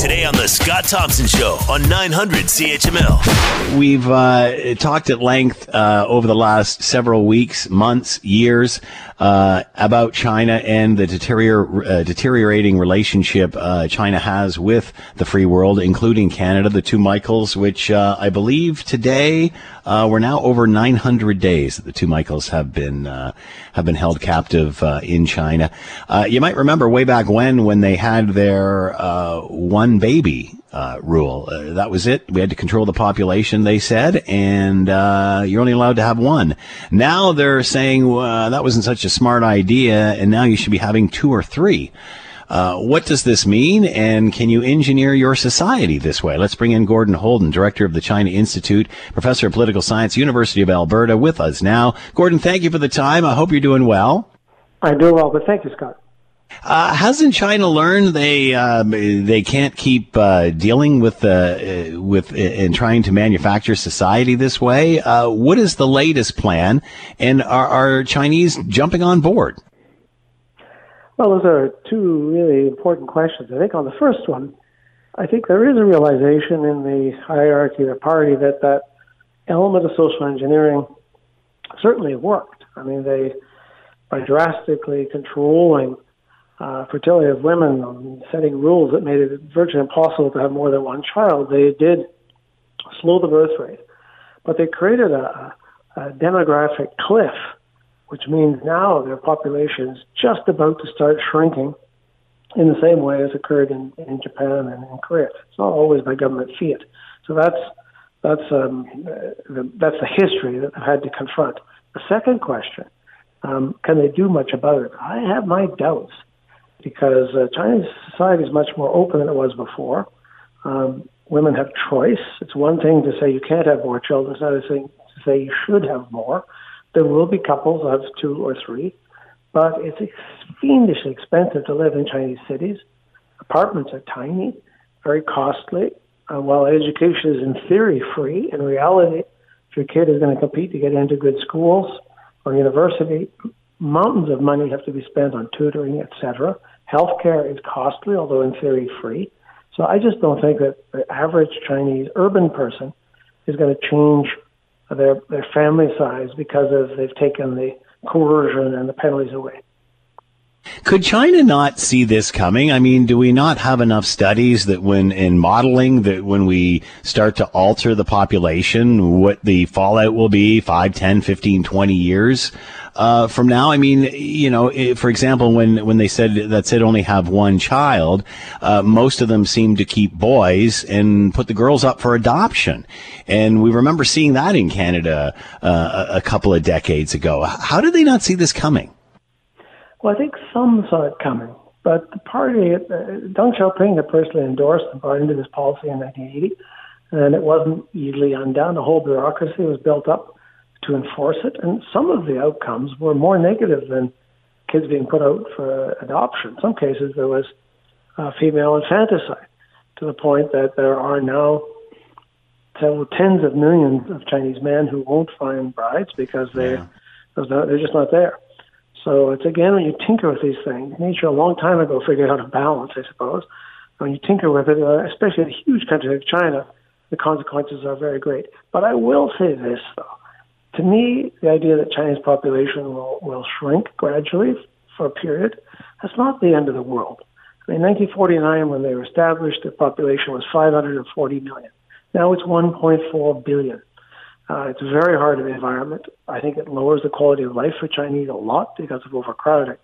Today on The Scott Thompson Show on 900 CHML. We've uh, talked at length uh, over the last several weeks, months, years uh, about China and the deterior- uh, deteriorating relationship uh, China has with the free world, including Canada, the two Michaels, which uh, I believe today we're now over 900 days that the two Michaels have been have been held captive in China. you might remember way back when when they had their one baby uh, rule. Uh, that was it. We had to control the population, they said, and uh, you're only allowed to have one. Now they're saying that wasn't such a smart idea, and now you should be having two or three. Uh, what does this mean, and can you engineer your society this way? Let's bring in Gordon Houlden, director of the China Institute, professor of political science, University of Alberta, with us now. Gordon, thank you for the time. I hope you're doing well. I'm doing well, but thank you, Scott. Uh, hasn't China learned they uh, they can't keep uh, dealing with uh, with and trying to manufacture society this way? Uh, what is the latest plan, and are, are Chinese jumping on board? Well, those are two really important questions. I think on the first one, I think there is a realization in the hierarchy of the party that that element of social engineering certainly worked. I mean, they by drastically controlling uh, fertility of women, setting rules that made it virtually impossible to have more than one child, they did slow the birth rate. But they created a, a demographic cliff, which means now their population is just about to start shrinking in the same way as occurred in, in Japan and in Korea. It's not always by government fiat. So that's that's um, the, that's the history that they've had to confront. The second question, um, can they do much about it? I have my doubts because uh, Chinese society is much more open than it was before. Um, women have choice. It's one thing to say you can't have more children. It's another thing to say you should have more. There will be couples of two or three, but it's fiendishly expensive to live in Chinese cities. Apartments are tiny, very costly. Uh, while education is in theory free, in reality, if your kid is going to compete to get into good schools or university, mountains of money have to be spent on tutoring, etc. Healthcare is costly, although in theory free. So I just don't think that the average Chinese urban person is going to change their their family size because of they've taken the coercion and the penalties away. Could China not see this coming? I mean, do we not have enough studies that when in modeling that when we start to alter the population, what the fallout will be 5, 10, 15, 20 years? uh, from now? I mean, you know, for example, when when they said that said only have one child, uh, most of them seem to keep boys and put the girls up for adoption, and we remember seeing that in Canada uh, a couple of decades ago. How did they not see this coming? Well, I think some saw it coming, but the party, uh, Deng Xiaoping had personally endorsed and brought into this policy in 1980, and it wasn't easily undone. The whole bureaucracy was built up to enforce it. And some of the outcomes were more negative than kids being put out for adoption. In some cases, there was uh, female infanticide to the point that there are now several tens of millions of Chinese men who won't find brides because they yeah. they're just not there. So it's again when you tinker with these things. Nature a long time ago figured out a balance, I suppose. When you tinker with it, uh, especially in a huge country like China, the consequences are very great. But I will say this though to me, the idea that Chinese population will, will shrink gradually for a period, that's not the end of the world. In 1949, when they were established, the population was 540 million. Now it's 1.4 billion. Uh, it's a very hard in the environment. I think it lowers the quality of life for Chinese a lot because of overcrowding.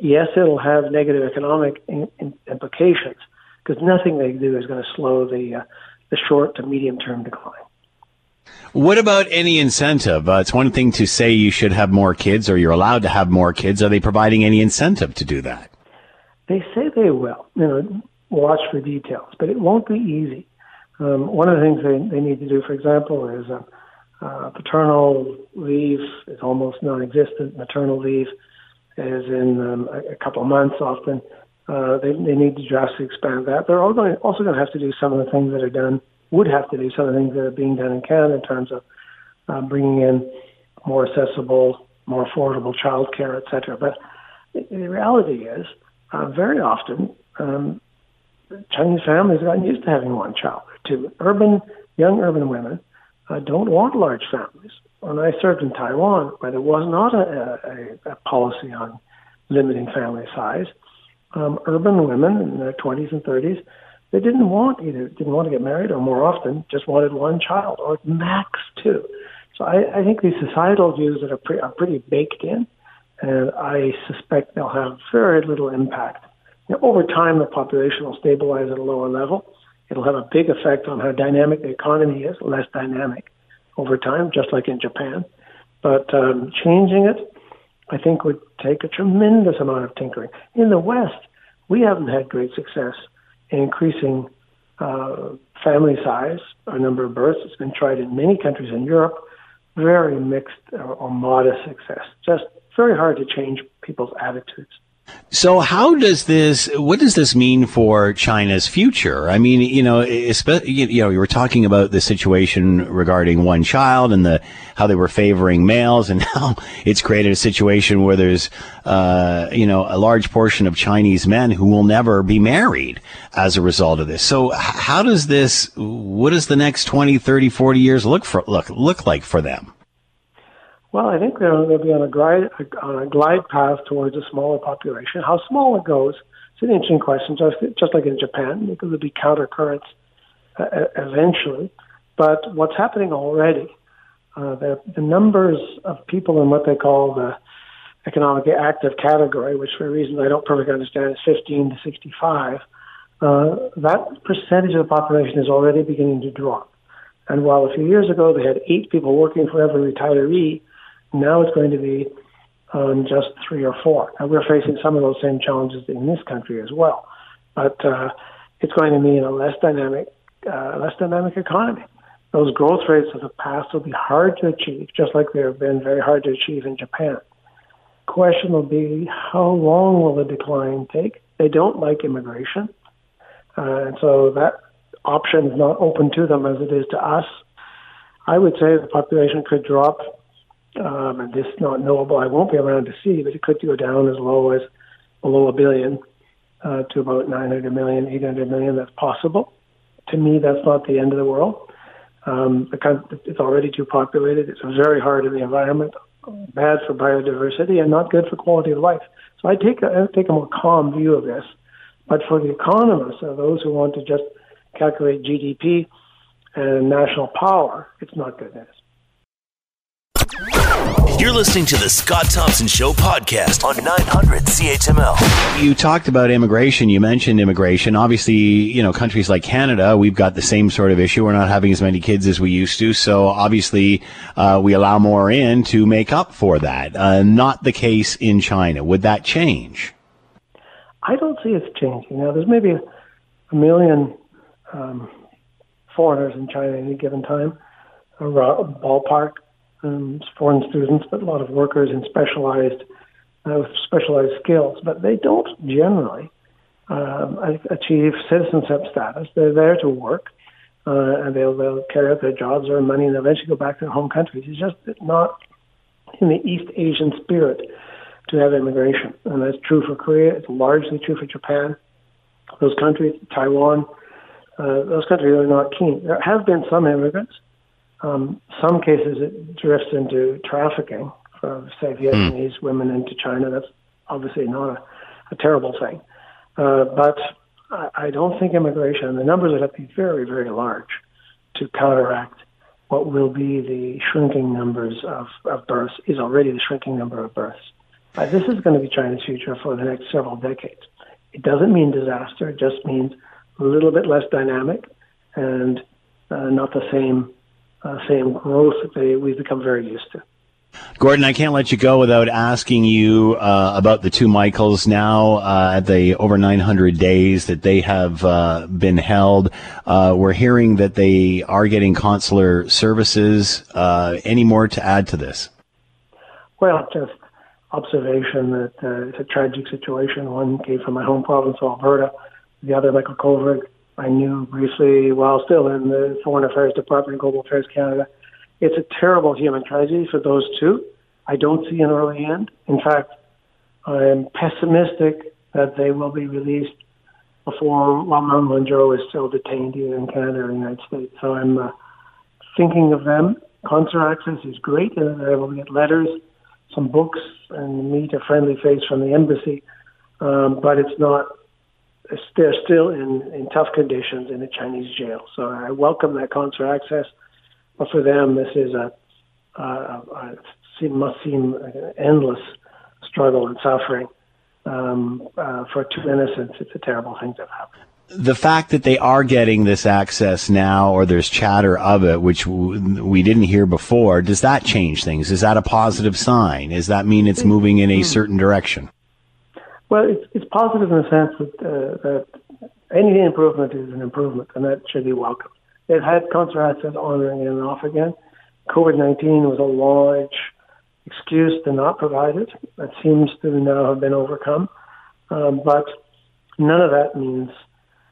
Yes, it'll have negative economic in, in implications because nothing they do is going to slow the uh, the short to medium term decline. What about any incentive? Uh, it's one thing to say you should have more kids or you're allowed to have more kids. Are they providing any incentive to do that? They say they will. You know, watch for details, but it won't be easy. Um, one of the things they, they need to do, for example, is uh, uh, paternal leave is almost non-existent. Maternal leave is in um, a, a couple of months often. Uh, they, they need to drastically expand that. They're also going, also going to have to do some of the things that are done would have to do some of the things that are being done in Canada in terms of uh, bringing in more accessible, more affordable childcare, et cetera. But the reality is, uh, very often, um, Chinese families have gotten used to having one child two. Urban, young urban women uh, don't want large families. When I served in Taiwan, where there was not a, a, a policy on limiting family size, um, urban women in their 20s and 30s, they didn't want either didn't want to get married or more often just wanted one child or max two. So I, I think these societal views that are, pre- are pretty baked in, and I suspect they'll have very little impact. You over time, the population will stabilize at a lower level. It'll have a big effect on how dynamic the economy is, less dynamic over time, just like in Japan. But um, changing it, I think, would take a tremendous amount of tinkering. In the West, we haven't had great success in increasing uh, family size or number of births. It's been tried in many countries in Europe. Very mixed or, or modest success. Just very hard to change people's attitudes. So how does this, what does this mean for China's future? I mean, you know, you know, you were talking about the situation regarding one child and the, how they were favoring males and how it's created a situation where there's, uh, you know, a large portion of Chinese men who will never be married as a result of this. So how does this, what does the next 20, 30, 40 years look for, look, look like for them? Well, I think they'll, they'll be on a glide on a glide path towards a smaller population. How small it goes, it's an interesting question. Just just like in Japan, because there'll be counter currents uh, eventually. But what's happening already, uh, the, the numbers of people in what they call the economically active category, which for reasons I don't perfectly understand is 15 to 65, uh, that percentage of the population is already beginning to drop. And while a few years ago they had eight people working for every retiree, now it's going to be um, just three or four. And we're facing some of those same challenges in this country as well. But uh, it's going to mean a less dynamic, uh, less dynamic economy. Those growth rates of the past will be hard to achieve, just like they have been very hard to achieve in Japan. Question will be how long will the decline take? They don't like immigration, uh, and so that option is not open to them as it is to us. I would say the population could drop um, and this is not knowable. I won't be around to see, but it could go down as low as below a billion uh, to about 900 million, 800 million. That's possible. To me, that's not the end of the world. Um, it's already too populated. It's very hard in the environment, bad for biodiversity, and not good for quality of life. So I take a, I take a more calm view of this. But for the economists, or those who want to just calculate GDP and national power, it's not good news. You're listening to the Scott Thompson Show podcast on 900 CHML. You talked about immigration. You mentioned immigration. Obviously, you know, countries like Canada, we've got the same sort of issue. We're not having as many kids as we used to. So obviously, uh, we allow more in to make up for that. Uh, not the case in China. Would that change? I don't see it changing. Now, there's maybe a, a million um, foreigners in China at any given time, a ballpark um, foreign students, but a lot of workers in specialized uh, with specialized skills. But they don't generally um, achieve citizenship status. They're there to work, uh, and they'll, they'll carry out their jobs, earn money, and eventually go back to their home countries. It's just not in the East Asian spirit to have immigration, and that's true for Korea. It's largely true for Japan. Those countries, Taiwan, uh, those countries are not keen. There have been some immigrants, um, some cases it drifts into trafficking for, say, Vietnamese mm. women into China. That's obviously not a, a terrible thing. Uh, but I, I don't think immigration, the numbers would have to be very, very large to counteract what will be the shrinking numbers of, of births, is already the shrinking number of births. Uh, this is going to be China's future for the next several decades. It doesn't mean disaster, it just means a little bit less dynamic and uh, not the same uh, same growth that they, we've become very used to. Gordon, I can't let you go without asking you uh, about the two Michaels now uh, at the over 900 days that they have uh, been held. Uh, we're hearing that they are getting consular services. Uh, any more to add to this? Well, just observation that uh, it's a tragic situation. One came from my home province, Alberta. The other, Michael Kovrig, I knew briefly while still in the Foreign Affairs Department, Global Affairs Canada. It's a terrible human tragedy for those two. I don't see an early end. In fact, I'm pessimistic that they will be released before Meng Wanzhou is still detained either in Canada or the United States. So I'm uh, thinking of them. Consular access is great, and they're able to get letters, some books, and meet a friendly face from the embassy. Um, but it's not. They're still in, in tough conditions in a Chinese jail. So I welcome that consular access, but for them, this is a, a, a, a must seem like an endless struggle and suffering um, uh, for two innocents, it's a terrible thing to happen. The fact that they are getting this access now, or there's chatter of it, which we didn't hear before, does that change things? Is that a positive sign? Does that mean it's moving in a certain direction? Well, it's, it's positive in the sense that, uh, that any improvement is an improvement, and that should be welcome. They've had consular access on and off again. COVID 19 was a large excuse to not provide it. That seems to now have been overcome. Um, but none of that means,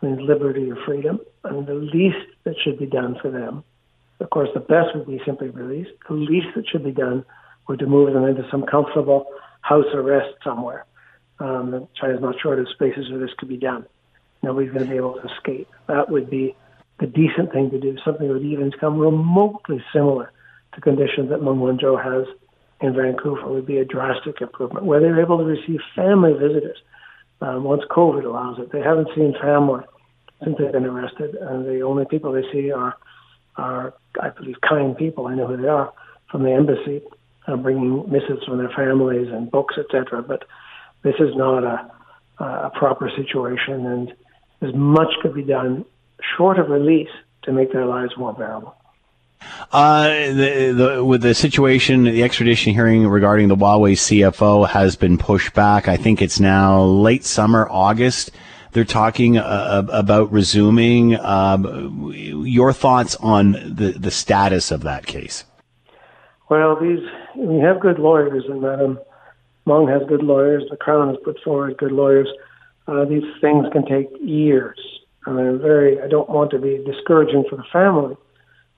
means liberty or freedom. I mean, the least that should be done for them, of course, the best would be simply released. The least that should be done would to move them into some comfortable house arrest somewhere. Um, China's not short of spaces where this could be done. Nobody's going to be able to escape. That would be the decent thing to do, something that would even come remotely similar to conditions that Meng Wanzhou has in Vancouver would be a drastic improvement, where they're able to receive family visitors um, once COVID allows it. They haven't seen family since they've been arrested, and the only people they see are, are I believe, kind people. I know who they are from the embassy, uh, bringing missives from their families and books, etc. But this is not a, a proper situation, and as much could be done short of release to make their lives more bearable. Uh, the, the, with the situation, the extradition hearing regarding the Huawei CFO has been pushed back. I think it's now late summer, August. They're talking uh, about resuming. Um, your thoughts on the, the status of that case? Well, these we have good lawyers, and Madam Meng has good lawyers. The Crown has put forward good lawyers. Uh, these things can take years, and I'm very. I don't want to be discouraging for the family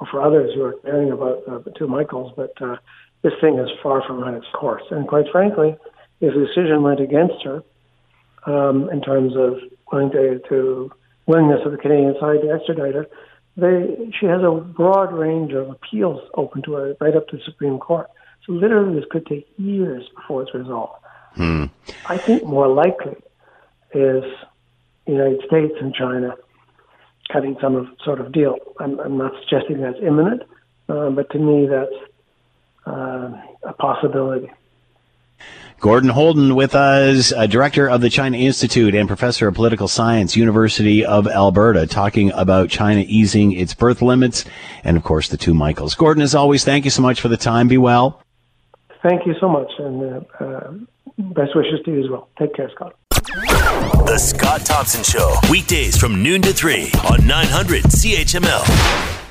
or for others who are caring about uh, the two Michaels, but uh, this thing is far from run its course. And quite frankly, if the decision went against her um, in terms of willing to, to willingness of the Canadian side to extradite her, they, she has a broad range of appeals open to her right up to the Supreme Court. So literally, this could take years before it's resolved. Hmm. I think more likely is the United States and China cutting some sort of deal. I'm, I'm not suggesting that's imminent, uh, but to me, that's uh, a possibility. Gordon Houlden with us, director of the China Institute and professor of political science, University of Alberta, talking about China easing its birth limits and, of course, the two Michaels. Gordon, as always, thank you so much for the time. Be well. Thank you so much, and uh, uh best wishes to you as well. Take care, Scott. The Scott Thompson Show, weekdays from noon to 3 on 900 CHML.